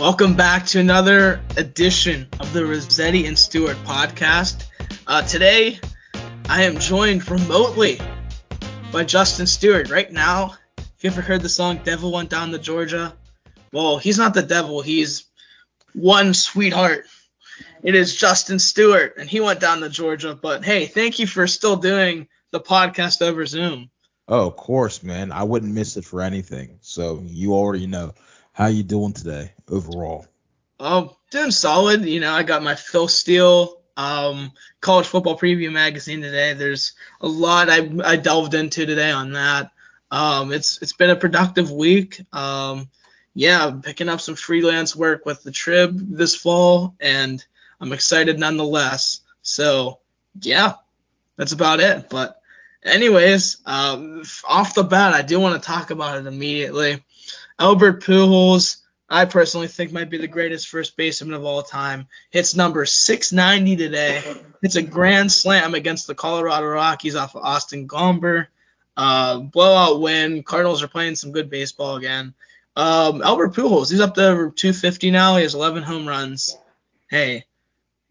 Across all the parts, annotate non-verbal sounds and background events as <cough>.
Welcome back to another edition of the Rossetti and Stewart podcast. Uh, today, I am joined remotely by Justin Stewart. Right now, if you ever heard the song Devil Went Down to Georgia, well, he's not the devil, he's one sweetheart. It is Justin Stewart, and he went down to Georgia. But hey, thank you for still doing the podcast over Zoom. Oh, of course, man. I wouldn't miss it for anything. So you already know. How you doing today overall? Oh, doing solid. You know, I got my Phil Steele um, college football preview magazine today. There's a lot I, I delved into today on that. Um, it's it's been a productive week. Um, yeah, picking up some freelance work with the Trib this fall, and I'm excited nonetheless. So yeah, that's about it. But anyways, um, off the bat, I do want to talk about it immediately. Albert Pujols, I personally think might be the greatest first baseman of all time. Hits number 690 today. It's a grand slam against the Colorado Rockies off of Austin Gomber. Uh, blowout win. Cardinals are playing some good baseball again. Um, Albert Pujols, he's up to 250 now. He has 11 home runs. Hey,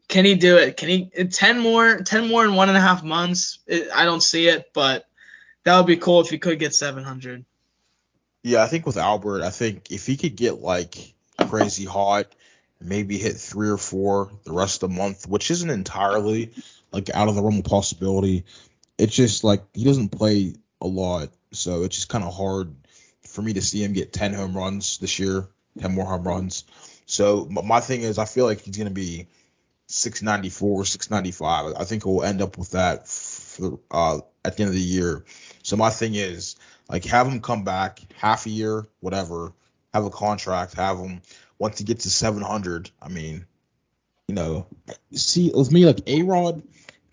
can he do it? Can he 10 more 10 more in one and a half months? It, I don't see it, but that would be cool if he could get 700. Yeah, I think with Albert, I think if he could get like crazy hot, maybe hit three or four the rest of the month, which isn't entirely like out of the realm of possibility. It's just like he doesn't play a lot, so it's just kind of hard for me to see him get 10 home runs this year, 10 more home runs. So my thing is, I feel like he's gonna be 694, 695. I think he'll end up with that for, uh, at the end of the year. So my thing is, like have him come back half a year, whatever, have a contract, have him once he gets to 700. I mean, you know, see with me like A Rod,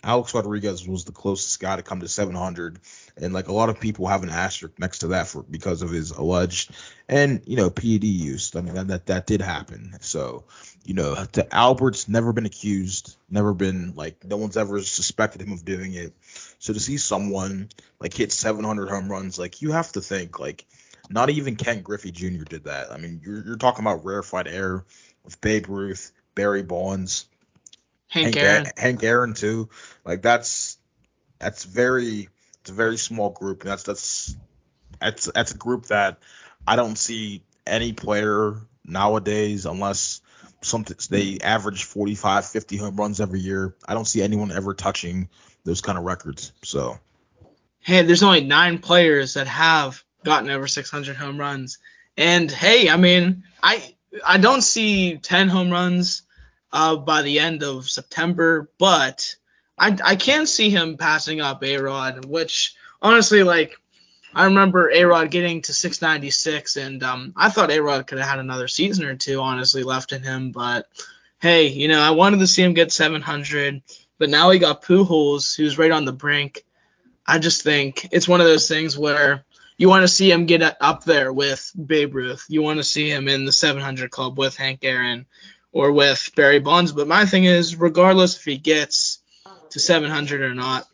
Alex Rodriguez was the closest guy to come to 700, and like a lot of people have an asterisk next to that for because of his alleged and you know PED use. I mean that that did happen. So you know, to Albert's never been accused, never been like no one's ever suspected him of doing it. So to see someone like hit 700 home runs, like you have to think like not even Ken Griffey Jr. did that. I mean, you're, you're talking about rarefied air with Babe Ruth, Barry Bonds, Hank, Hank Aaron, Hank Aaron too. Like that's that's very it's a very small group, and that's that's that's that's a group that I don't see any player nowadays unless something they average 45 50 home runs every year i don't see anyone ever touching those kind of records so hey there's only nine players that have gotten over 600 home runs and hey i mean i i don't see 10 home runs uh, by the end of september but i i can see him passing up a rod which honestly like I remember A Rod getting to 696, and um, I thought A Rod could have had another season or two, honestly, left in him. But hey, you know, I wanted to see him get 700, but now he got Pujols, who's right on the brink. I just think it's one of those things where you want to see him get up there with Babe Ruth. You want to see him in the 700 club with Hank Aaron or with Barry Bonds. But my thing is, regardless if he gets to 700 or not,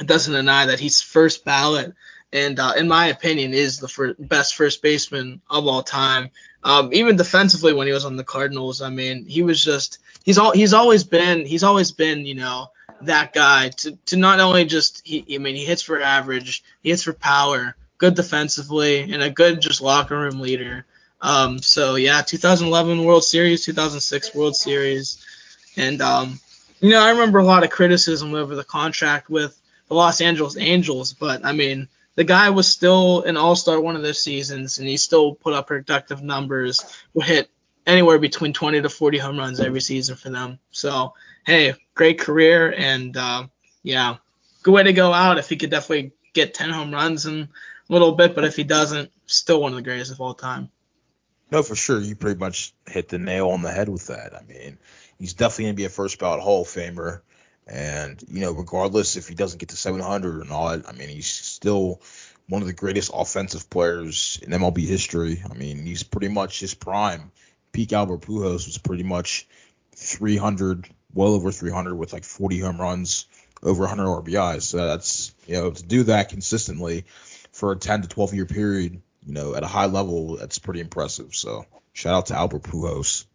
it doesn't deny that he's first ballot and uh, in my opinion is the fir- best first baseman of all time. Um, even defensively when he was on the Cardinals, I mean, he was just he's all he's always been he's always been you know that guy to to not only just he I mean he hits for average, he hits for power, good defensively, and a good just locker room leader. Um, so yeah, 2011 World Series, 2006 World Series, and um, you know I remember a lot of criticism over the contract with the Los Angeles Angels, but I mean the guy was still an all-star one of those seasons, and he still put up productive numbers. Would hit anywhere between 20 to 40 home runs every season for them. So hey, great career, and uh, yeah, good way to go out. If he could definitely get 10 home runs in a little bit, but if he doesn't, still one of the greatest of all time. No, for sure. You pretty much hit the nail on the head with that. I mean, he's definitely going to be a first ballot Hall of Famer. And, you know, regardless if he doesn't get to 700 or not, I mean, he's still one of the greatest offensive players in MLB history. I mean, he's pretty much his prime. Peak Albert Pujols was pretty much 300, well over 300 with like 40 home runs, over 100 RBIs. So that's, you know, to do that consistently for a 10 to 12 year period, you know, at a high level, that's pretty impressive. So shout out to Albert Pujols.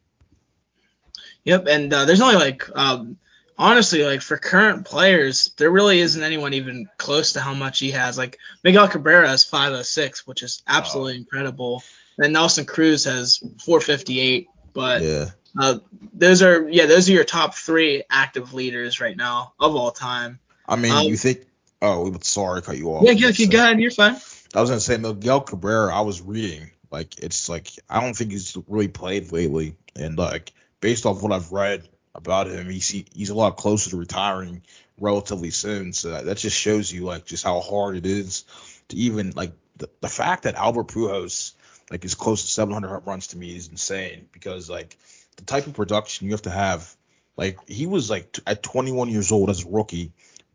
Yep, and uh, there's only like um, honestly like for current players, there really isn't anyone even close to how much he has. Like Miguel Cabrera has 506, which is absolutely incredible. And Nelson Cruz has 458, but Yeah. uh, those are yeah, those are your top three active leaders right now of all time. I mean, Um, you think? Oh, sorry, cut you off. Yeah, yeah, you go ahead, you're fine. I was gonna say Miguel Cabrera. I was reading like it's like I don't think he's really played lately, and like based off what I've read about him, he's he's a lot closer to retiring relatively soon. So that, just shows you like just how hard it is to even like the, the fact that Albert Pujols like is close to 700 home runs to me is insane because like the type of production you have to have. Like he was like t- at 21 years old as a rookie,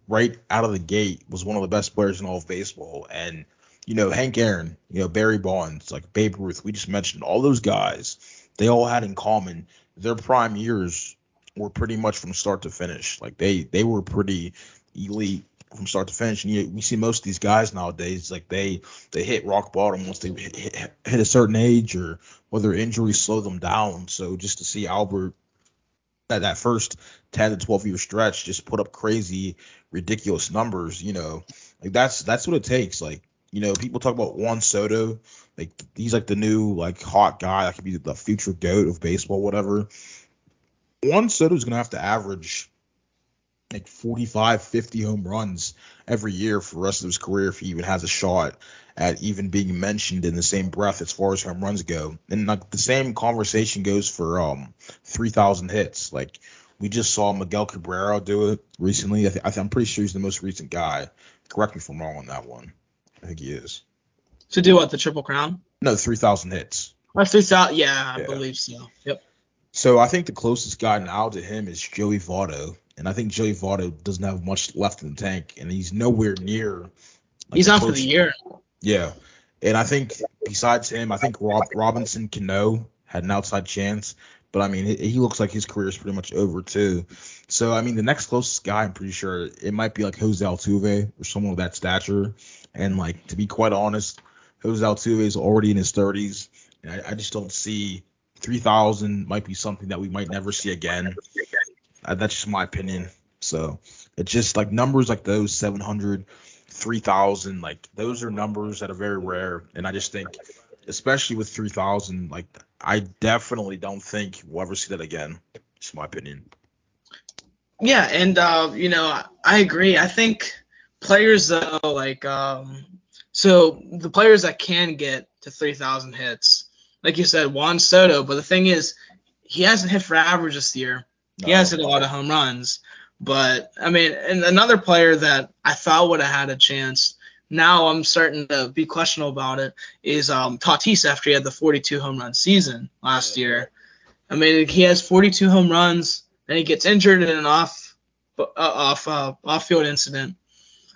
right out of the gate was one of the best players in all of baseball, and you know, Hank Aaron, you know, Barry Bonds, like Babe Ruth, we just mentioned all those guys, they all had in common their prime years were pretty much from start to finish. Like they they were pretty elite from start to finish. And you, we see most of these guys nowadays, like they they hit rock bottom once they hit, hit, hit a certain age or whether injuries slow them down. So just to see Albert at that first 10 to 12 year stretch just put up crazy ridiculous numbers you know like that's that's what it takes like you know people talk about Juan Soto like he's like the new like hot guy that could be the future goat of baseball whatever Juan Soto's gonna have to average like 45 50 home runs every year for the rest of his career if he even has a shot at even being mentioned in the same breath as far as home runs go and like the same conversation goes for um 3000 hits like we just saw Miguel Cabrera do it recently. I th- I th- I'm pretty sure he's the most recent guy. Correct me if I'm wrong on that one. I think he is. To do what the triple crown? No, 3,000 hits. Three thousand. Yeah, I Yeah. believe so. Yep. So I think the closest guy now to him is Joey Votto, and I think Joey Votto doesn't have much left in the tank, and he's nowhere near. like, He's out for the year. Yeah, and I think besides him, I think Rob Robinson Cano had an outside chance, but I mean he, he looks like his career is pretty much over too. So I mean the next closest guy, I'm pretty sure it might be like Jose Altuve or someone of that stature, and like to be quite honest, Jose Altuve is already in his 30s, and I, I just don't see 3,000 might be something that we might never see again. Uh, that's just my opinion. So it's just like numbers like those 700, 3,000, like those are numbers that are very rare. And I just think, especially with 3,000, like I definitely don't think we'll ever see that again. It's my opinion. Yeah, and uh, you know, I- agree. I think players though, like um, so the players that can get to 3,000 hits, like you said, Juan Soto. But the thing is, he hasn't hit for average this year. He has hit a lot of home runs. But I mean, and another player that I thought would have had a chance. Now I'm starting to be questionable about it. Is um, Tatis after he had the 42 home run season last Yeah. year. I mean, he has 42 home runs, then he gets injured in an off uh, off uh, off field incident.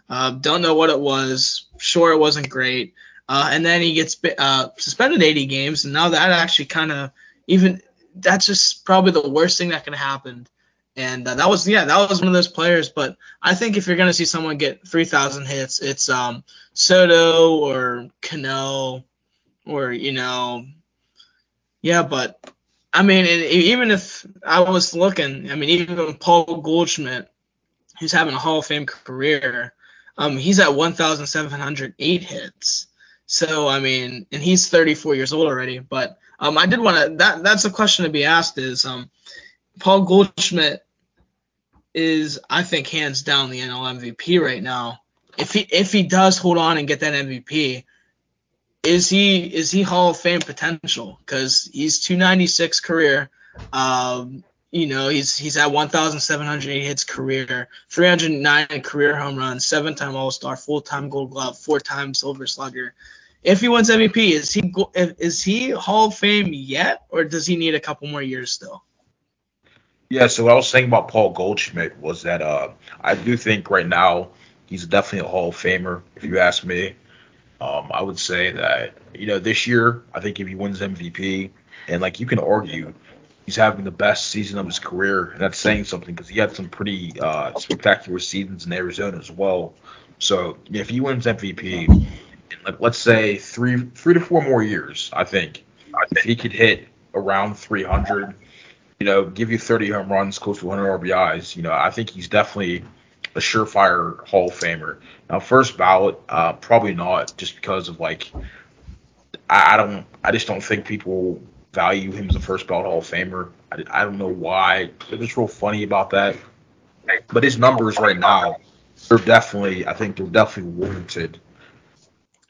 Uh, don't know what it was. Sure, it wasn't great. Uh, and then he gets uh, suspended 80 games, and now that actually kind of even that's just probably the worst thing that can happen. And uh, that was yeah, that was one of those players. But I think if you're gonna see someone get 3,000 hits, it's um Soto or Cano or you know yeah, but I mean, and even if I was looking, I mean, even Paul Goldschmidt, who's having a Hall of Fame career, um, he's at 1,708 hits. So I mean, and he's 34 years old already. But um, I did want to that that's a question to be asked is um, Paul Goldschmidt is I think hands down the NL MVP right now. If he if he does hold on and get that MVP, is he is he Hall of Fame potential? Because he's 296 career. Um, you know, he's he's at 1,708 hits career, 309 career home runs, seven-time All-Star, full-time Gold Glove, four-time Silver Slugger. If he wins MVP, is he is he Hall of Fame yet, or does he need a couple more years still? Yeah, so what I was saying about Paul Goldschmidt was that uh, I do think right now he's definitely a Hall of Famer, if you ask me. Um, I would say that, you know, this year, I think if he wins MVP, and like you can argue, he's having the best season of his career, and that's saying something because he had some pretty uh, spectacular seasons in Arizona as well. So if he wins MVP, like let's say three three to four more years, I think if he could hit around 300, you know, give you 30 home runs, close to 100 RBIs, you know, I think he's definitely a surefire Hall of Famer. Now, first ballot, uh, probably not, just because of like, I, I, don't, I just don't think people value him as a first ballot Hall of Famer. I, I don't know why. It's real funny about that. But his numbers right now, they're definitely, I think they're definitely warranted.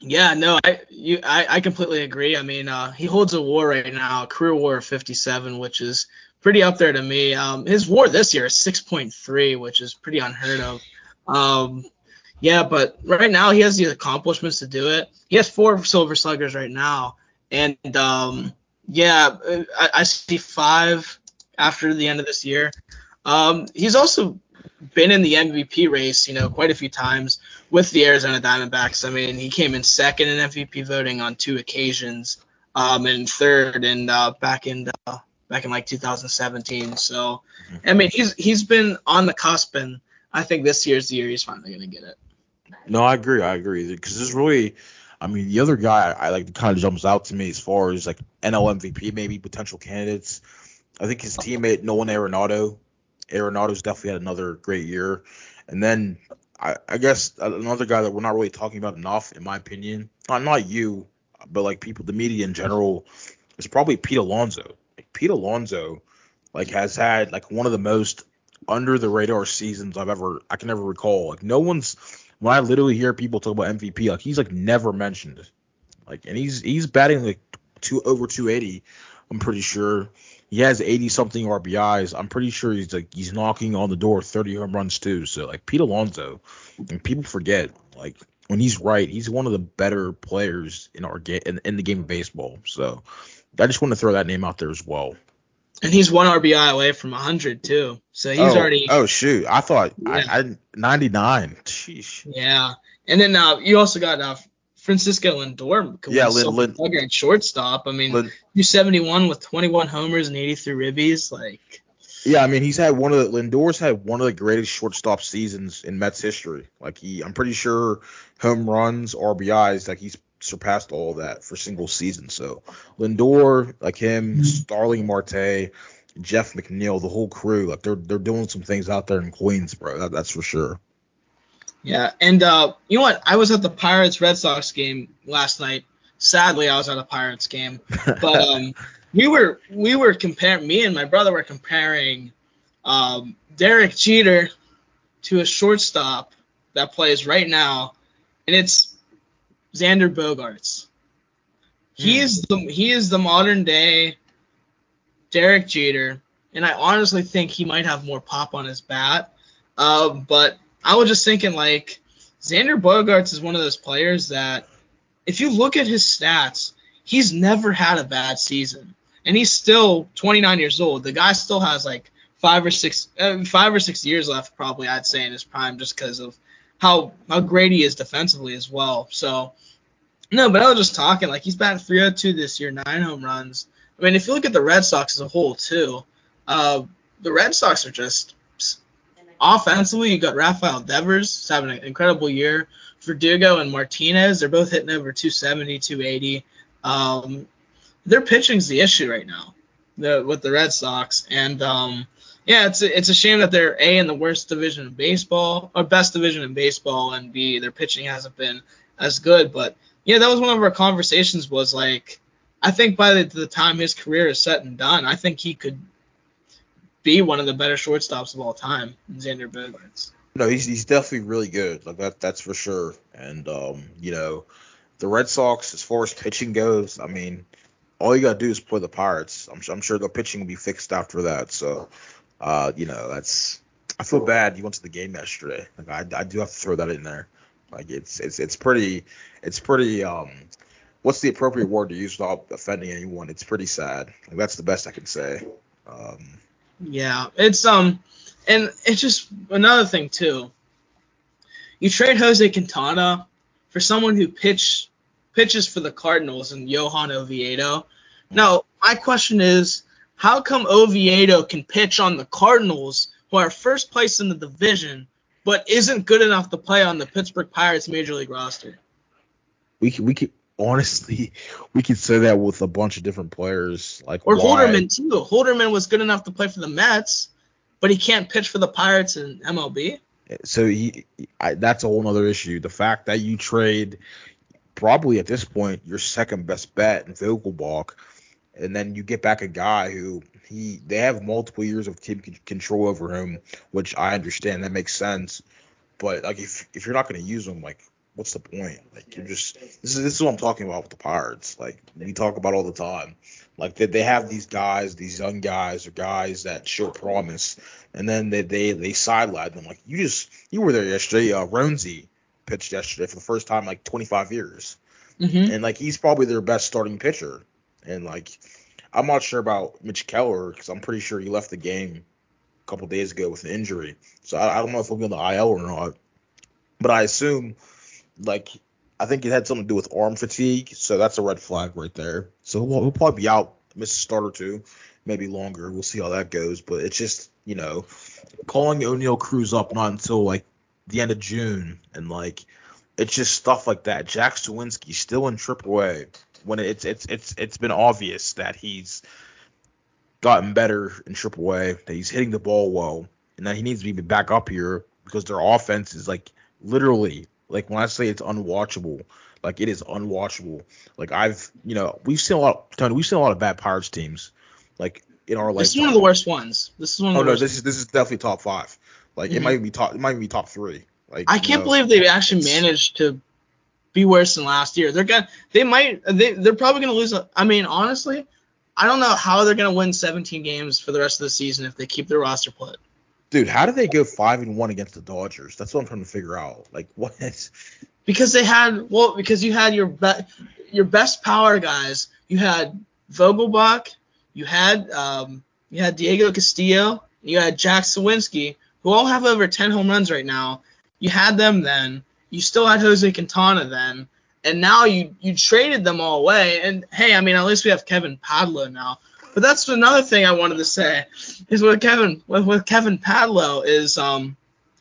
Yeah, no, I you I, I completely agree. I mean, uh, he holds a WAR right now, career WAR of 57, which is pretty up there to me. Um, his WAR this year is 6.3, which is pretty unheard of. Um, yeah, but right now he has the accomplishments to do it. He has four Silver Sluggers right now, and um, yeah, I, I see five after the end of this year. Um, he's also been in the MVP race, you know, quite a few times with the Arizona Diamondbacks. I mean, he came in second in MVP voting on two occasions, um, and third and uh, back in uh, back in like 2017. So. I mean, he's he's been on the cusp, and I think this year's the year he's finally gonna get it. No, I agree. I agree because it's really. I mean, the other guy I, I like kind of jumps out to me as far as like NL MVP, maybe potential candidates. I think his teammate Nolan Arenado Arenado's definitely had another great year. And then I, I, guess another guy that we're not really talking about enough, in my opinion, not not you, but like people, the media in general, is probably Pete Alonso. Like Pete Alonso, like has had like one of the most under the radar seasons I've ever I can ever recall. Like no one's when I literally hear people talk about MVP, like he's like never mentioned. Like and he's he's batting like two over 280. I'm pretty sure. He has 80 something RBIs. I'm pretty sure he's like he's knocking on the door 30 home runs too. So like Pete Alonso, and people forget like when he's right, he's one of the better players in our game in, in the game of baseball. So I just want to throw that name out there as well. And he's one RBI away from 100 too. So he's oh, already. Oh shoot! I thought yeah. I, I 99. Sheesh. Yeah, and then uh, you also got uh, Francisco Lindor yeah, Lin, Lin, shortstop. I mean, Lin, 71 with 21 homers and 83 ribbies. Like, yeah, I mean, he's had one of the Lindor's had one of the greatest shortstop seasons in Mets history. Like, he, I'm pretty sure home runs, RBIs, like he's surpassed all that for single season. So Lindor, like him, mm-hmm. Starling Marte, Jeff McNeil, the whole crew, like they're they're doing some things out there in Queens, bro. That, that's for sure. Yeah, and uh, you know what? I was at the Pirates Red Sox game last night. Sadly, I was at a Pirates game, but <laughs> um, we were we were comparing. Me and my brother were comparing um, Derek Jeter to a shortstop that plays right now, and it's Xander Bogaerts. He hmm. is the he is the modern day Derek Jeter, and I honestly think he might have more pop on his bat. Uh, but I was just thinking like Xander Bogaerts is one of those players that if you look at his stats, he's never had a bad season, and he's still 29 years old. The guy still has like five or six uh, five or six years left, probably I'd say in his prime, just because of how how great he is defensively as well. So no, but I was just talking like he's batting 302 this year, nine home runs. I mean, if you look at the Red Sox as a whole too, uh, the Red Sox are just Offensively, you got Rafael Devers having an incredible year. Verdugo and Martinez, they're both hitting over 270, 280. Um, their pitching's the issue right now the, with the Red Sox, and um, yeah, it's a, it's a shame that they're a in the worst division in baseball or best division in baseball, and b their pitching hasn't been as good. But yeah, that was one of our conversations. Was like, I think by the, the time his career is set and done, I think he could be one of the better shortstops of all time, Xander Bogaerts. No, he's he's definitely really good. Like that that's for sure. And um, you know, the Red Sox, as far as pitching goes, I mean, all you gotta do is play the Pirates. I'm, I'm sure the pitching will be fixed after that. So, uh, you know, that's I feel bad. You went to the game yesterday. Like I, I do have to throw that in there. Like it's it's it's pretty it's pretty um what's the appropriate word to use without offending anyone? It's pretty sad. Like that's the best I can say. Um, yeah, it's um, and it's just another thing too. You trade Jose Quintana for someone who pitch pitches for the Cardinals and Johan Oviedo. Now, my question is, how come Oviedo can pitch on the Cardinals, who are first place in the division, but isn't good enough to play on the Pittsburgh Pirates major league roster? we can, we could honestly we could say that with a bunch of different players like Or why- Holderman too. Holderman was good enough to play for the Mets, but he can't pitch for the Pirates in MLB. So he, I, that's a whole other issue. The fact that you trade probably at this point your second best bet in Vogelbach, and then you get back a guy who he they have multiple years of team control over him, which I understand that makes sense. But like if if you're not going to use him, like what's the point? Like you're just this is this is what I'm talking about with the Pirates. Like we talk about all the time. Like they, they have these guys, these young guys or guys that show promise, and then they they they sideline them. Like you just you were there yesterday. Uh, Roansy pitched yesterday for the first time in, like 25 years, Mm-hmm. and like he's probably their best starting pitcher. And like I'm not sure about Mitch Keller because I'm pretty sure he left the game a couple days ago with an injury. So I, I don't know if he'll be on the IL or not. But I assume like I think it had something to do with arm fatigue, so that's a red flag right there. So he'll, he'll probably be out, miss a start or two, maybe longer. We'll see how that goes. But it's just you know calling Oneil Cruz up not until like the end of June, and like it's just stuff like that. Jack Suwinski still in AAA when it's it's it's it's been obvious that he's gotten better in AAA, that he's hitting the ball well, and that he needs to be back up here because their offense is like literally like when I say it's unwatchable, like it is unwatchable. Like I've you know we've seen a lot, Tony, we've seen a lot of bad Pirates teams, like in our This is one of the worst ones. This is one of Oh the no, worst. this is this is definitely top five. Like it Mhm. might be top, it might be top three. Like I can't know, believe they actually managed to be worse than last year. They're gonna, they might, they, they're probably gonna lose. A, I mean, honestly, I don't know how they're gonna win 17 games for the rest of the season if they keep their roster put. Dude. How did they go five and one against the Dodgers? That's what I'm trying to figure out. Like <laughs> what? Because they had, well, because you had your be, your best power guys. You had Vogelbach, you had um, you had Diego Castillo, you had Jack Suwinski, who all have over 10 home runs right now. You had them then. You still had Jose Quintana then, and now you you traded them all away. And hey, I mean, at least we have Kevin Padlo now. But that's another thing I wanted to say is with Kevin with, with Kevin Padlo is um,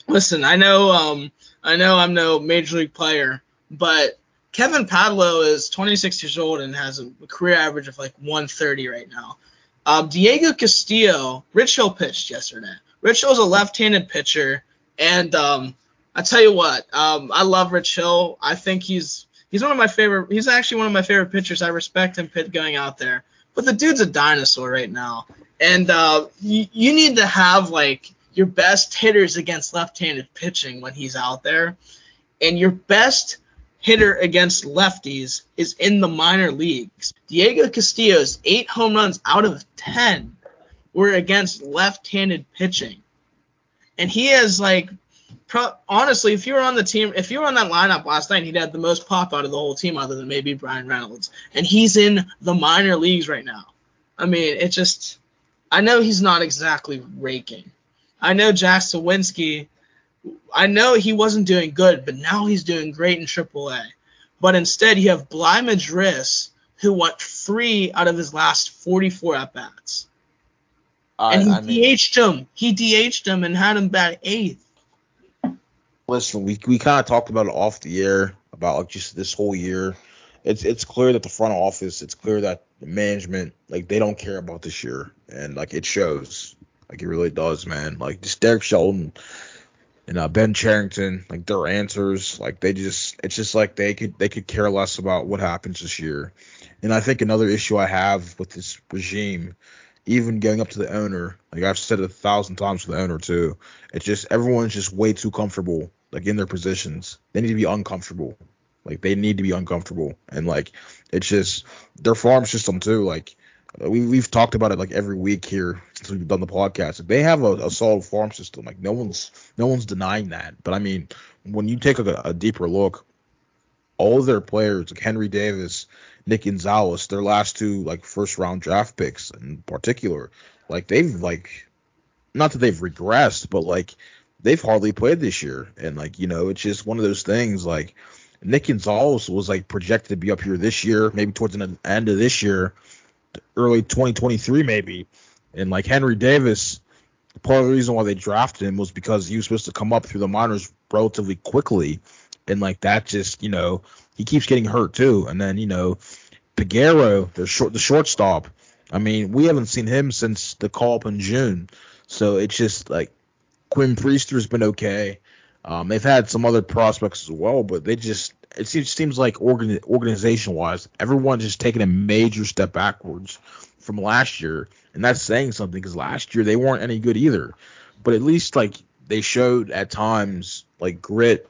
listen, I know um, I know I'm no major league player, but Kevin Padlo is 26 years old and has a career average of like 130 right now. Um, Diego Castillo, Rich Hill pitched yesterday. Rich Hill's a left-handed pitcher, and um, I tell you what, um, I love Rich Hill. I think he's he's one of my favorite. He's actually one of my favorite pitchers. I respect him going out there, but the dude's a dinosaur right now, and uh, you, you need to have like your best hitters against left-handed pitching when he's out there, and your best hitter against lefties is in the minor leagues. Diego Castillo's eight home runs out of ten were against left-handed pitching, and he has like, pro- honestly, if you were on the team, if you were on that lineup last night, he'd had the most pop out of the whole team, other than maybe Bryan Reynolds, and he's in the minor leagues right now. I mean, it just, I know he's not exactly raking. I know Jack Suwinski. I know he wasn't doing good, but now he's doing great in AAA. But instead, you have Bligh Madris, who went three out of his last 44 at bats, and he I mean, DH'd him. He DH'd him and had him bat eighth. Listen, we we kind of talked about it off the air about like just this whole year. It's it's clear that the front office, it's clear that the management, like they don't care about this year, and like it shows. Like it really does, man. Like just Derek Shelton and uh, Ben Cherington, like their answers, like they just, it's just like they could they could care less about what happens this year. And I think another issue I have with this regime, even going up to the owner, like I've said it a thousand times to the owner too, it's just everyone's just way too comfortable, like in their positions. They need to be uncomfortable. Like they need to be uncomfortable, and like it's just their farm system too. Like uh, we we've talked about it like every week here since we've done the podcast. They have a, a solid farm system. Like no one's no one's denying that. But I mean, when you take a, a deeper look, all of their players, like Henry Davis, Nick Gonzalez, their last two like first round draft picks in particular, like they've like not that they've regressed, but like they've hardly played this year. And like, you know, it's just one of those things like Nick Gonzalez was like projected to be up here this year, maybe towards the end of this year, early 2023 maybe. And like Henry Davis, part of the reason why they drafted him was because he was supposed to come up through the minors relatively quickly. And like that just, you know, he keeps getting hurt too. And then you know, Peguero, the short the shortstop. I mean, we haven't seen him since the call up in June. So it's just like Quinn Priester's been okay. Um, they've had some other prospects as well, but they just it seems, seems like organ, organization wise, everyone's just taking a major step backwards from last year, and that's saying something because last year they weren't any good either. But at least like they showed at times like grit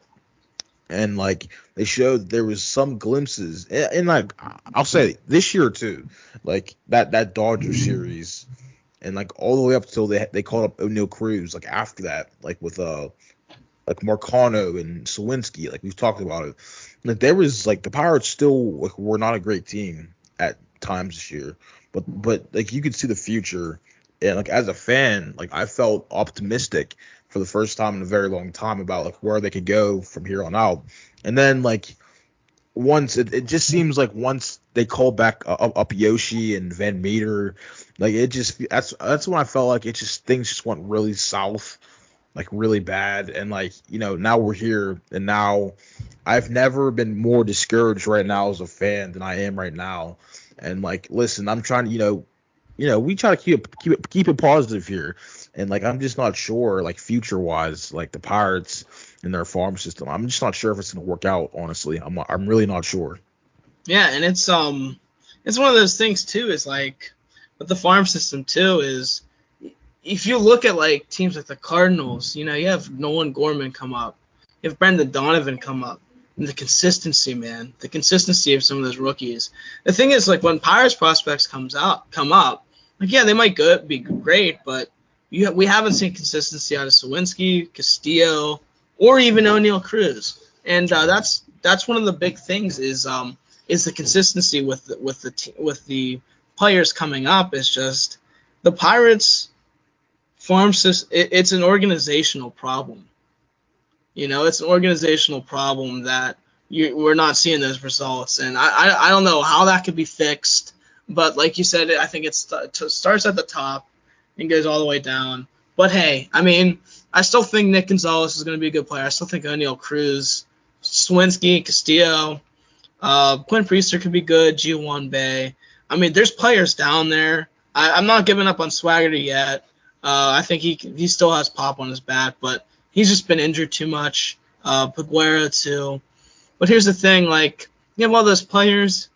and like they showed there was some glimpses and, like I'll say this year too, like that that Dodger series and like all the way up till they they called up Oneil Cruz like after that like with uh like Marcano and Suwinski like we've talked about it. Like there was like the Pirates still like were not a great team at times this year. But but like you could see the future. And like as a fan like I felt optimistic for the first time in a very long time about like where they could go from here on out. And then like once it, it just seems like once they call back up, up Yoshi and VanMeter, like it just that's that's when I felt like it just things just went really south, like really bad, and like you know now we're here and now I've never been more discouraged right now as a fan than I am right now, and like listen I'm trying to you know you know we try to keep keep it keep it positive here, and like I'm just not sure like future wise like the Pirates in their farm system. I'm just not sure if it's gonna work out. Honestly, I'm I'm really not sure. Yeah, and it's um it's one of those things too. Is like with the farm system too is if you look at like teams like the Cardinals, you know, you have Nolan Gorman come up, you have Brendan Donovan come up. And the consistency, man, the consistency of some of those rookies. The thing is, like when Pirates prospects comes out, come up, like yeah, they might go, be great, but you, we haven't seen consistency out of Suwinski, Castillo, or even Oneil Cruz. And uh, that's that's one of the big things is um is the consistency with the, with the with the players coming up. Is just the Pirates farm system. It, it's an organizational problem. You know, it's an organizational problem that you, we're not seeing those results, and I, I I don't know how that could be fixed. But like you said, I think it starts at the top and goes all the way down. But hey, I mean, I still think Nick Gonzalez is going to be a good player. I still think Oneil Cruz, Suwinski, Castillo, uh, Quinn Priester could be good. Ji-hwan Bae. I mean, there's players down there. I, am not giving up on Swaggerty yet. Uh, I think he he still has pop on his bat, but he's just been injured too much. Uh, Peguero too. But here's the thing, like you have all those players,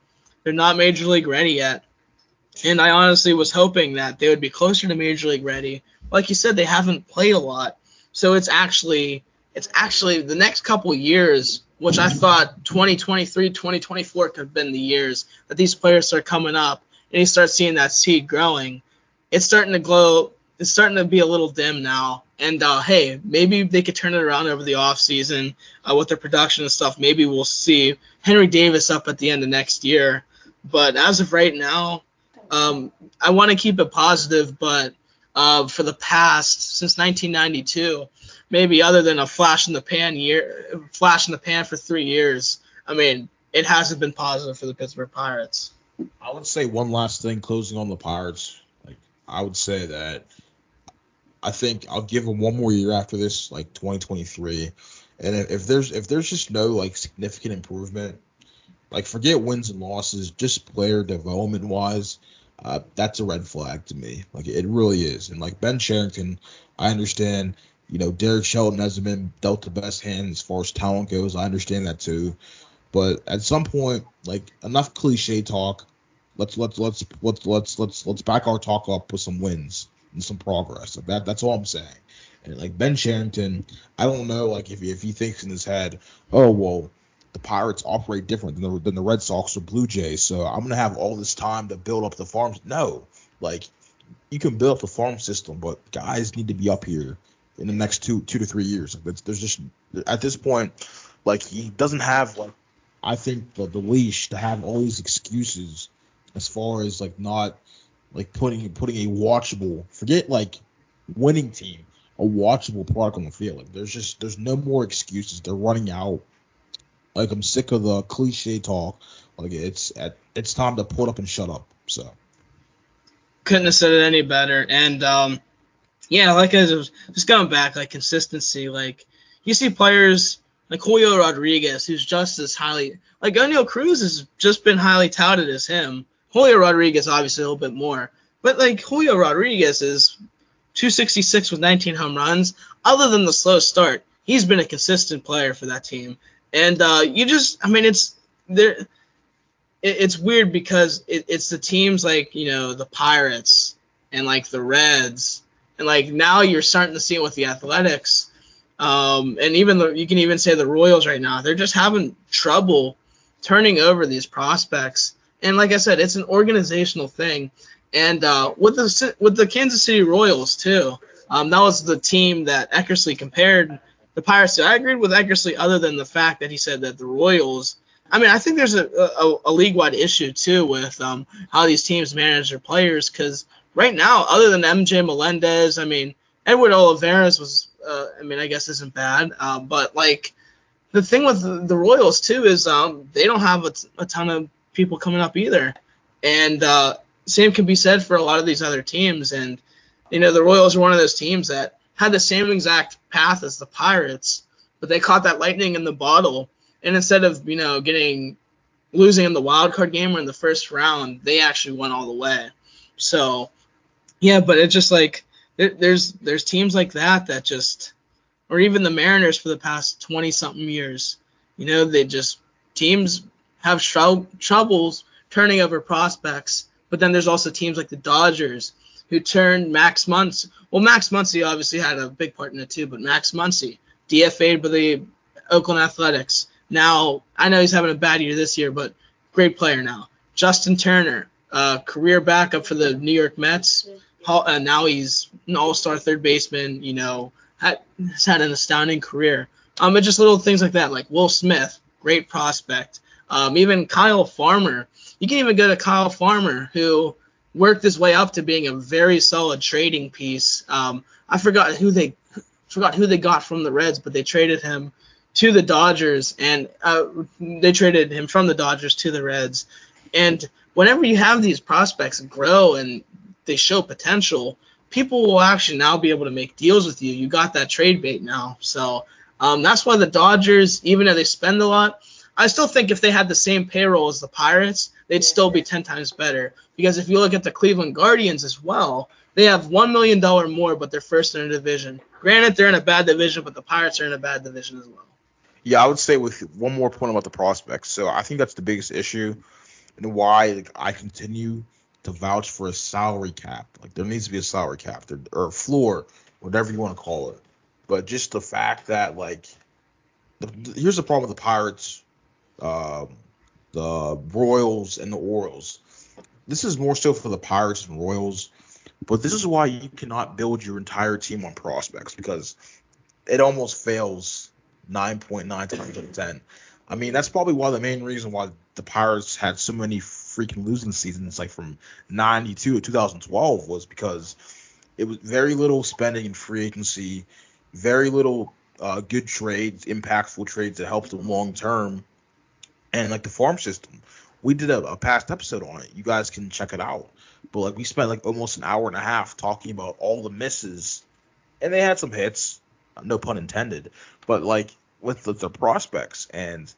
they're not major league ready yet. And I honestly was hoping that they would be closer to major league ready. Like you said, they haven't played a lot. So it's actually it's actually the next couple years, which I thought 2023, 2024 could have been the years that these players start coming up and you start seeing that seed growing. It's starting to glow. It's starting to be a little dim now. And uh, hey, maybe they could turn it around over the offseason uh, with their production and stuff. Maybe we'll see Henry Davis up at the end of next year. But as of right now, um, I want to keep it positive, but uh, for the past since 1992, maybe other than a flash in the pan year, flash in the pan for three years. I mean, it hasn't been positive for the Pittsburgh Pirates. I would say one last thing, closing on the Pirates. Like I would say that I think I'll give them one more year after this, like 2023. And if, if there's if there's just no like significant improvement, like forget wins and losses, just player development wise, uh, that's a red flag to me. Like it really is. And like Ben Cherington, I understand. You know, Derek Shelton hasn't been dealt the best hand as far as talent goes. I understand that too. But at some point, like enough cliche talk. Let's let's let's let's let's let's let's back our talk up with some wins some progress. That that's all I'm saying. And like Ben Cherington, I don't know like if he, if he thinks in his head, oh well, the Pirates operate different than the, than the Red Sox or Blue Jays. So I'm gonna have all this time to build up the farms. No, like you can build up the farm system, but guys need to be up here in the next two two to three years. Like there's just at this point, like he doesn't have like I think the, the leash to have all these excuses as far as like not like putting putting a watchable forget like winning team a watchable product on the field. Like there's just there's no more excuses. They're running out. Like I'm sick of the cliche talk. Like it's at it's time to put up and shut up. So couldn't have said it any better. And um, yeah, like I was just going back, like consistency. Like you see players like Julio Rodriguez, who's just as highly like Oneil Cruz has just been highly touted as him. Julio Rodriguez obviously a little bit more, but like Julio Rodriguez is 266 with 19 home runs. Other than the slow start, he's been a consistent player for that team. And uh, you just, I mean, it's there. It, it's weird because it, it's the teams like you know the Pirates and like the Reds, and like now you're starting to see it with the Athletics, um, and even the you can even say the Royals right now. They're just having trouble turning over these prospects. And like I said, it's an organizational thing. And uh, with the with the Kansas City Royals too, um, that was the team that Eckersley compared the Pirates to. I agreed with Eckersley, other than the fact that he said that the Royals. I mean, I think there's a, a, a league-wide issue too with um, how these teams manage their players because right now, other than MJ Melendez, I mean, Edward Olivares was, uh, I mean, I guess isn't bad, uh, but like the thing with the, the Royals too is um, they don't have a, t- a ton of people coming up either, and uh, same can be said for a lot of these other teams. And you know, the Royals are one of those teams that had the same exact path as the Pirates, but they caught that lightning in the bottle, and instead of you know getting losing in the wild card game or in the first round, they actually went all the way. So yeah, but it's just like there, there's there's teams like that that just or even the Mariners for the past 20 something years. You know, they just teams have trou- troubles turning over prospects but then there's also teams like the Dodgers who turned Max Muncy. Well, Max Muncy obviously had a big part in it too, but Max Muncy DFA'd by the Oakland Athletics. Now I know he's having a bad year this year, but great player now. Justin Turner, uh, career backup for the New York Mets. Uh, now he's an all-star third baseman. You know, had, has had an astounding career. Um, but just little things like that, like Will Smith, great prospect. Um, even Kyle Farmer. You can even go to Kyle Farmer, who worked his way up to being a very solid trading piece. Um, I forgot who they forgot who they got from the Reds, but they traded him to the Dodgers, and uh, they traded him from the Dodgers to the Reds. And whenever you have these prospects grow and they show potential, people will actually now be able to make deals with you. You got that trade bait now, so um, that's why the Dodgers, even though they spend a lot, I still think if they had the same payroll as the Pirates, they'd still be 10 times better. Because if you look at the Cleveland Guardians as well, they have $1 million more, but they're first in a division. Granted, they're in a bad division, but the Pirates are in a bad division as well. Yeah, I would say with one more point about the prospects. So I think that's the biggest issue and why like, I continue to vouch for a salary cap. Like there needs to be a salary cap or a floor, whatever you want to call it. But just the fact that like the, here's the problem with the Pirates um, the Royals and the Orioles. This is more so for the Pirates and Royals, but this is why you cannot build your entire team on prospects because it almost fails 9.9 times out of 10. I mean, that's probably why the main reason why the Pirates had so many freaking losing seasons, like from 92 to 2012, was because it was very little spending in free agency, very little uh, good trades, impactful trades that helped them long term and like the farm system. We did a, a, past episode on it. You guys can check it out. But like we spent like almost an hour and a half talking about all the misses, and they had some hits, no pun intended. But like with the, the prospects and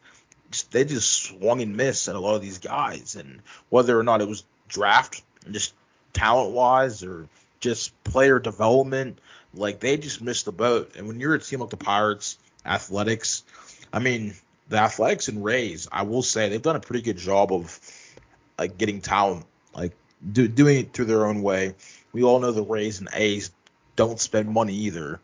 just, they just swung and missed at a lot of these guys, and whether or not it was draft, just talent wise, or just player development, like they just missed the boat. And when you're a team like the Pirates, Athletics, I mean, the Athletics and Rays, I will say they've done a pretty good job of like getting talent, like do, doing it through their own way. We all know the Rays and A's don't spend money either,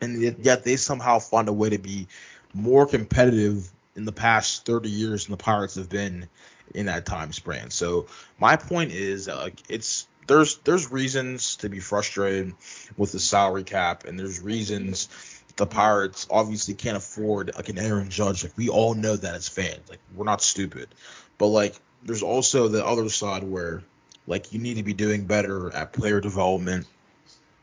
and yet they somehow find a way to be more competitive in the past 30 years than the Pirates have been in that time span. So my point is, uh, it's there's there's reasons to be frustrated with the salary cap, and there's reasons the Pirates obviously can't afford like an Aaron Judge. Like we all know that as fans. Like we're not stupid. But like there's also the other side where like you need to be doing better at player development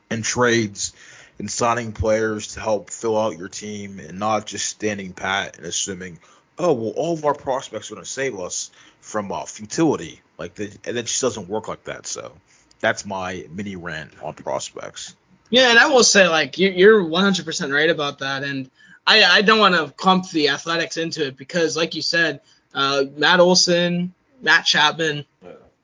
and trades and signing players to help fill out your team and not just standing pat and assuming, oh well all of our prospects are gonna save us from uh, futility. Like and it just doesn't work like that. So that's my mini rant on prospects. Yeah, and I will say like you're 100% right about that, and I I don't want to clump the Athletics into it because, like you said, uh, Matt Olson, Matt Chapman,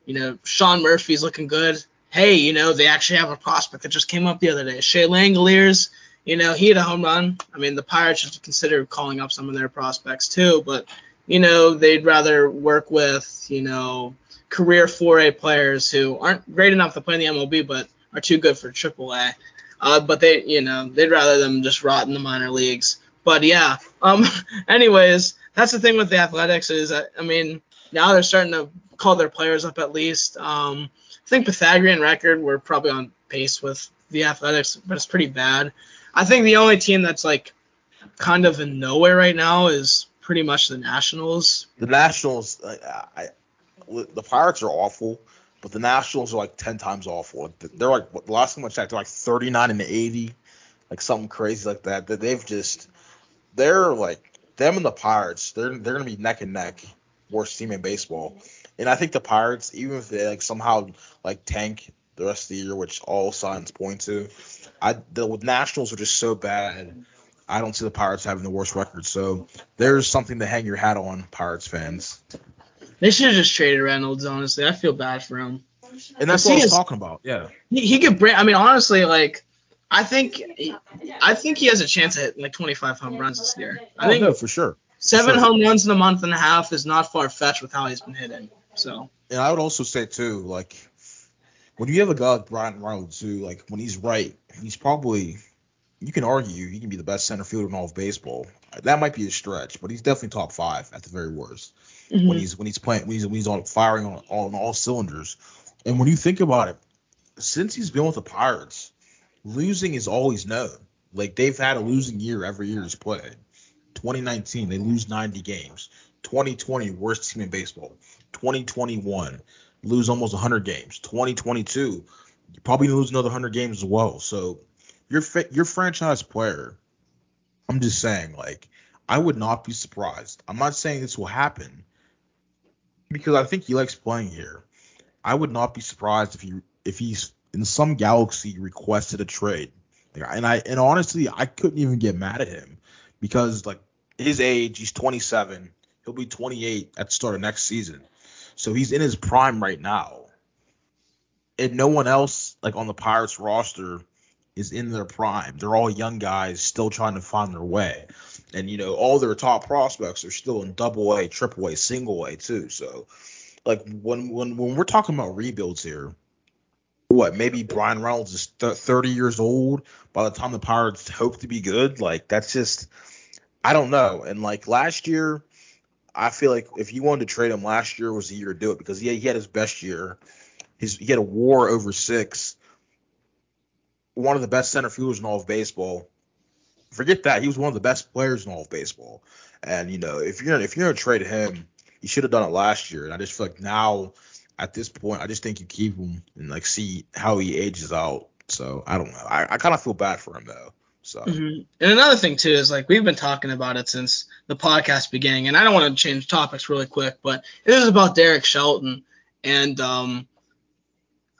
you know, Sean Murphy's looking good. Hey, you know, they actually have a prospect that just came up the other day. Shea Langeliers, you know, he had a home run. I mean, the Pirates should consider calling up some of their prospects too, but you know, they'd rather work with, you know, career 4A players who aren't great enough to play in the MLB, but are too good for AAA. Uh, but they, you know, they'd rather them just rot in the minor leagues. But yeah. Um. <laughs> Anyways, that's the thing with the Athletics is, I, I mean, now they're starting to call their players up at least. Um. I think Pythagorean record we're probably on pace with the Athletics, but it's pretty bad. I think the only team that's like kind of in nowhere right now is pretty much the Nationals. The Nationals, I, I, the Pirates are awful, but the Nationals are like ten times awful. They're like last time I checked, they're like 39 and 80, like something crazy like that. That they've just, they're like them and the Pirates. They're they're gonna be neck and neck, worst team in baseball. And I think the Pirates, even if they like somehow like tank the rest of the year, which all signs point to, I the Nationals are just so bad. I don't see the Pirates having the worst record. So there's something to hang your hat on, Pirates fans. They should have just traded Reynolds. Honestly, I feel bad for him. And that's what I was talking about. Yeah. He, he could bring. I mean, honestly, like I think I think he has a chance at like 25 home runs this year. I oh, think no, for sure. Seven for sure. home runs in a month and a half is not far fetched with how he's been hitting. So. And I would also say too, like when you have a guy like Bryan Reynolds who, like, when he's right, he's probably you can argue he can be the best center fielder in all of baseball. That might be a stretch, but he's definitely top five at the very worst mm-hmm. when he's when he's playing when he's when he's on firing on, on all cylinders. And when you think about it, since he's been with the Pirates, losing is always known. Like they've had a losing year every year he's played. 2019 they lose 90 games. 2020 worst team in baseball. 2021 lose almost 100 games. 2022 you probably lose another 100 games as well. So your your franchise player. I'm just saying, like, I would not be surprised. I'm not saying this will happen because I think he likes playing here. I would not be surprised if he if he's in some galaxy requested a trade. And I and honestly, I couldn't even get mad at him because like his age, he's 27. He'll be 28 at the start of next season. So he's in his prime right now. And no one else like on the Pirates roster is in their prime. They're all young guys still trying to find their way. And you know, all their top prospects are still in double A, triple A, single A too. So like when when when we're talking about rebuilds here, what maybe Bryan Reynolds is th- 30 years old by the time the Pirates hope to be good. Like that's just I don't know. And like last year, I feel like if you wanted to trade him last year was the year to do it because he, he had his best year. His he had a WAR over six one of the best center fielders in all of baseball. Forget that he was one of the best players in all of baseball. And you know, if you're if you're gonna trade him, you should have done it last year. And I just feel like now at this point, I just think you keep him and like see how he ages out. So I don't know. I, I kind of feel bad for him though. So. Mm-hmm. And another thing too is like we've been talking about it since the podcast beginning, and I don't want to change topics really quick, but it is about Derek Shelton, and um,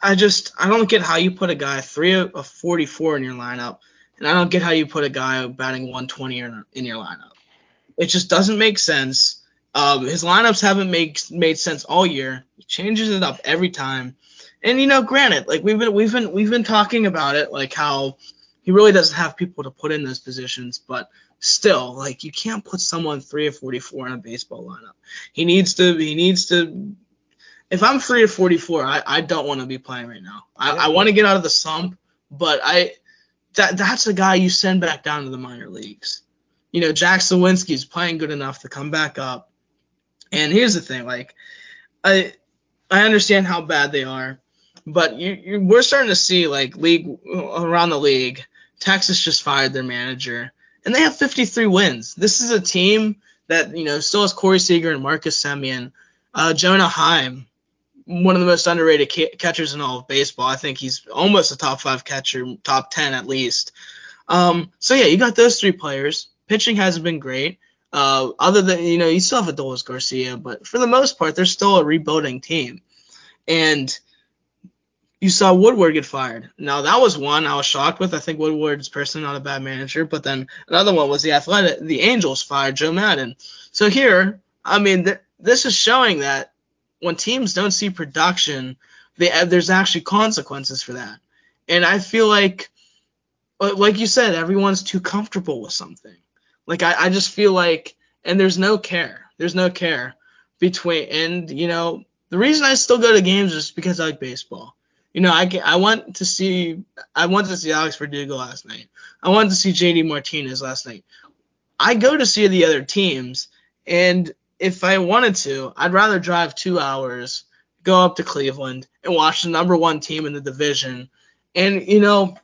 I just I don't get how you put a guy three of 44 in your lineup, and I don't get how you put a guy batting 120 in, in your lineup. It just doesn't make sense. Um, his lineups haven't made made sense all year. He changes it up every time. And you know, granted, like we've been we've been we've been talking about it, like how he really doesn't have people to put in those positions, but still, like you can't put someone three of 44 in a baseball lineup. He needs to he needs to if I'm three or 44, I, I don't want to be playing right now. I. I want to get out of the slump, but I that that's a guy you send back down to the minor leagues. You know, Jack is playing good enough to come back up. And here's the thing, like I I understand how bad they are, but you, you we're starting to see like league around the league. Texas just fired their manager, and they have 53 wins. This is a team that you know still has Corey Seager and Marcus Semien, uh, Jonah Heim, one of the most underrated ca- catchers in all of baseball. I think he's almost a top five catcher, top ten at least. Um, so yeah, you got those three players. Pitching hasn't been great. Uh, other than you know, you still have Adolis Garcia, but for the most part, they're still a rebuilding team. And you saw Woodward get fired. Now that was one I was shocked with. I think Woodward's personally not a bad manager, but then another one was the Athletic, the Angels fired Joe Maddon. So here, I mean, th- this is showing that when teams don't see production, they, uh, there's actually consequences for that. And I feel like, uh, like you said, everyone's too comfortable with something. Like I, I just feel like, and there's no care. There's no care between, and you know, the reason I still go to games is because I like baseball. You know, I I want to see I wanted to see Alex Verdugo last night. I wanted to see JD Martinez last night. I go to see the other teams, and if I wanted to, I'd rather drive two hours, go up to Cleveland, and watch the number one team in the division. And you know,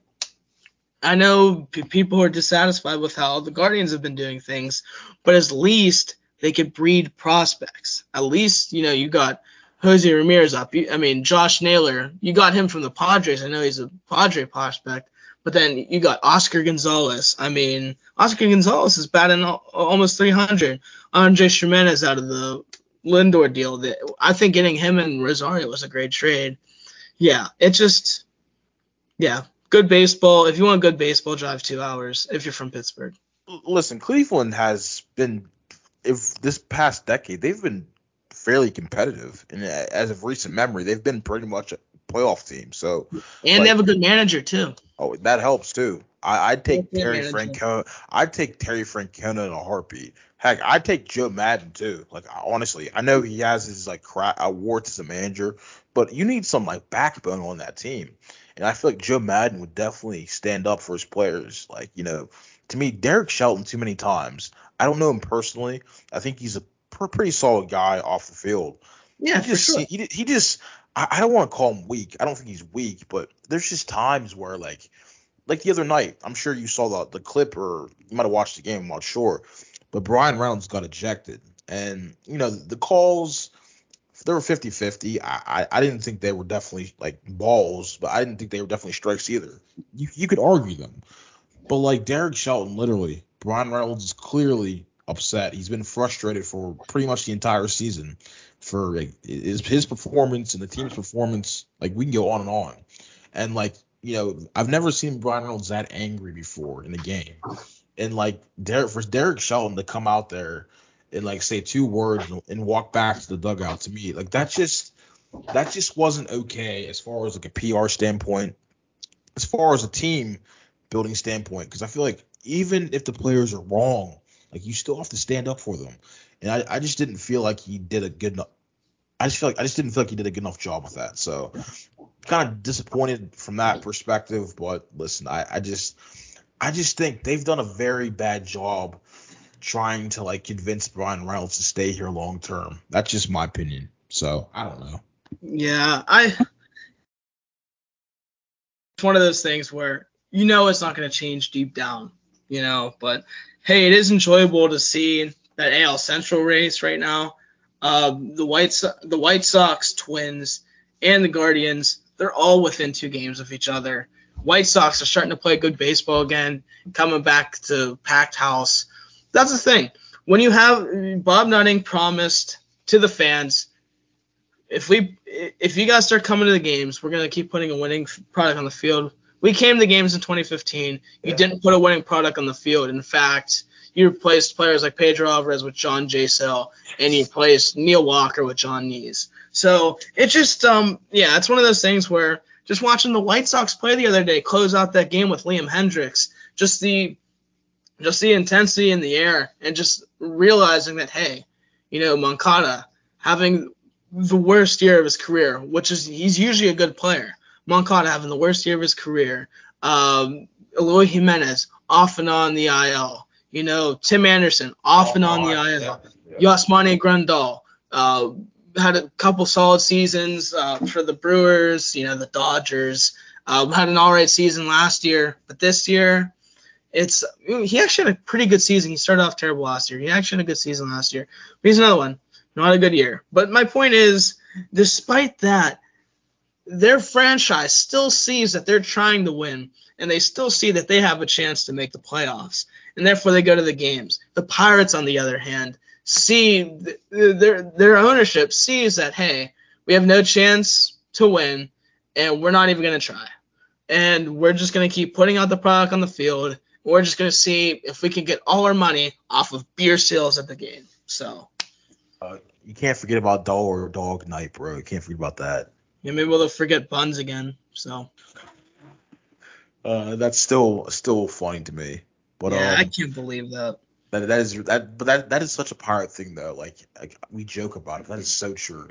I know p- people are dissatisfied with how the Guardians have been doing things, but at least they could breed prospects. At least you know you got Jose Ramirez up. I mean Josh Naylor, you got him from the Padres. I know he's a Padre prospect, but then you got Oscar Gonzalez. I mean Oscar Gonzalez is batting almost 300. Andres Gimenez out of the Lindor deal. That I think getting him and Rosario was a great trade. Yeah, it just yeah, good baseball. If you want good baseball, drive two hours. If you're from Pittsburgh. Listen, Cleveland has been, if this past decade, they've been fairly competitive, and uh, as of recent memory, they've been pretty much a playoff team. So and like, they have a good manager too. Oh, that helps too. I, would take Terry Francona. I'd take Terry Francona in a heartbeat. Heck, I'd take Joe Maddon too. Like honestly, I know he has his like cra- awards as a manager, but you need some like backbone on that team. And I feel like Joe Maddon would definitely stand up for his players. Like you know, to me, Derek Shelton too many times. I don't know him personally. I think he's a pr- pretty solid guy off the field. Yeah, he just sure. he, he just I, don't want to call him weak. I don't think he's weak, but there's just times where like like the other night, I'm sure you saw the the clip or you might have watched the game. I'm not sure, but Bryan Reynolds got ejected, and you know the calls they were 50-50. I, I, I didn't think they were definitely like balls, but I didn't think they were definitely strikes either. You you could argue them, but like Derek Shelton, literally, Bryan Reynolds is clearly upset. He's been frustrated for pretty much the entire season for like, his his performance and the team's performance. Like we can go on and on, and like you know, I've never seen Bryan Reynolds that angry before in a game. And like Derek for Derek Shelton to come out there and like say two words and walk back to the dugout to me, like that just that just wasn't okay as far as like a PR standpoint, as far as a team building standpoint. Because I feel like even if the players are wrong, like you still have to stand up for them. And I, I just didn't feel like he did a good enough. I just feel like I just didn't feel like he did a good enough job with that. So kind of disappointed from that perspective. But listen, I, I just I just think they've done a very bad job trying to like convince Bryan Reynolds to stay here long term. That's just my opinion. So I don't know. Yeah, I. It's one of those things where you know it's not going to change deep down, you know. But hey, it is enjoyable to see that AL Central race right now. Uh, the White so- the White Sox, Twins, and the Guardians they're all within two games of each other. White Sox are starting to play good baseball again, coming back to packed house. That's the thing. When you have Bob Nutting promised to the fans, if we if you guys start coming to the games, we're gonna keep putting a winning product on the field. We came to games in 2015. You yeah. didn't put a winning product on the field. In fact, you replaced players like Pedro Alvarez with John Jaso, and you replaced Neil Walker with Jon Niese. So it just um yeah, it's one of those things where just watching the White Sox play the other day, close out that game with Liam Hendriks, just the just the intensity in the air, and just realizing that hey, you know Moncada having the worst year of his career, which is he's usually a good player. Moncada having the worst year of his career. Um, Eloy Jimenez off and on the IL. You know, Tim Anderson off oh, and on the IL. Yeah. Yasmani Grandal. Uh, had a couple solid seasons uh, for the Brewers, you know, the Dodgers. Um, had an all right season last year, but this year, it's he actually had a pretty good season. He started off terrible last year. He actually had a good season last year. But he's another one, not a good year. But my point is, despite that, their franchise still sees that they're trying to win, and they still see that they have a chance to make the playoffs, and therefore they go to the games. The Pirates, on the other hand, see their their ownership sees that hey, we have no chance to win, and we're not even gonna try. And we're just gonna keep putting out the product on the field. We're just gonna see if we can get all our money off of beer sales at the game. So. Uh, you can't forget about dollar dog night, bro. You can't forget about that. Yeah, maybe we'll forget buns again. So. Uh, that's still still funny to me. But yeah, um, I can't believe that. That that is that, but that that is such a pirate thing though. Like, like we joke about it, but that is so true.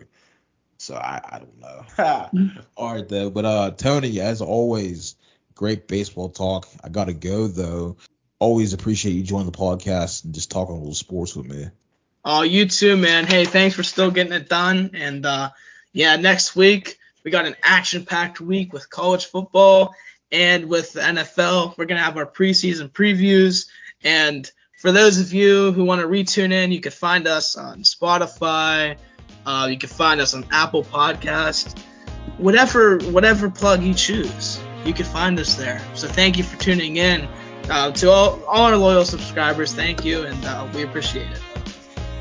So I I don't know. <laughs> All right though, but uh, Tony, as always, great baseball talk. I gotta go though. Always appreciate you joining the podcast and just talking a little sports with me. Oh, you too, man. Hey, thanks for still getting it done. And uh, yeah, next week we got an action-packed week with college football and with the NFL. We're gonna have our preseason previews and for those of you who want to retune in, you can find us on Spotify. Uh, you can find us on Apple Podcast. Whatever whatever plug you choose, you can find us there. So thank you for tuning in. Uh, to all, all our loyal subscribers, thank you, and uh, we appreciate it.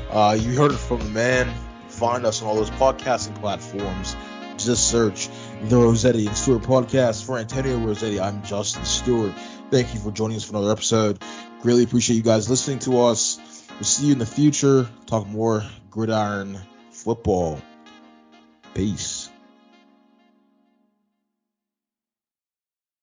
Uh, you heard it from the man. Find us on all those podcasting platforms. Just search the Rossetti and Stewart podcast. For Antonio Rossetti, I'm Justin Stewart. Thank you for joining us for another episode. Really appreciate you guys listening to us. We'll see you in the future. Talk more gridiron football. Peace.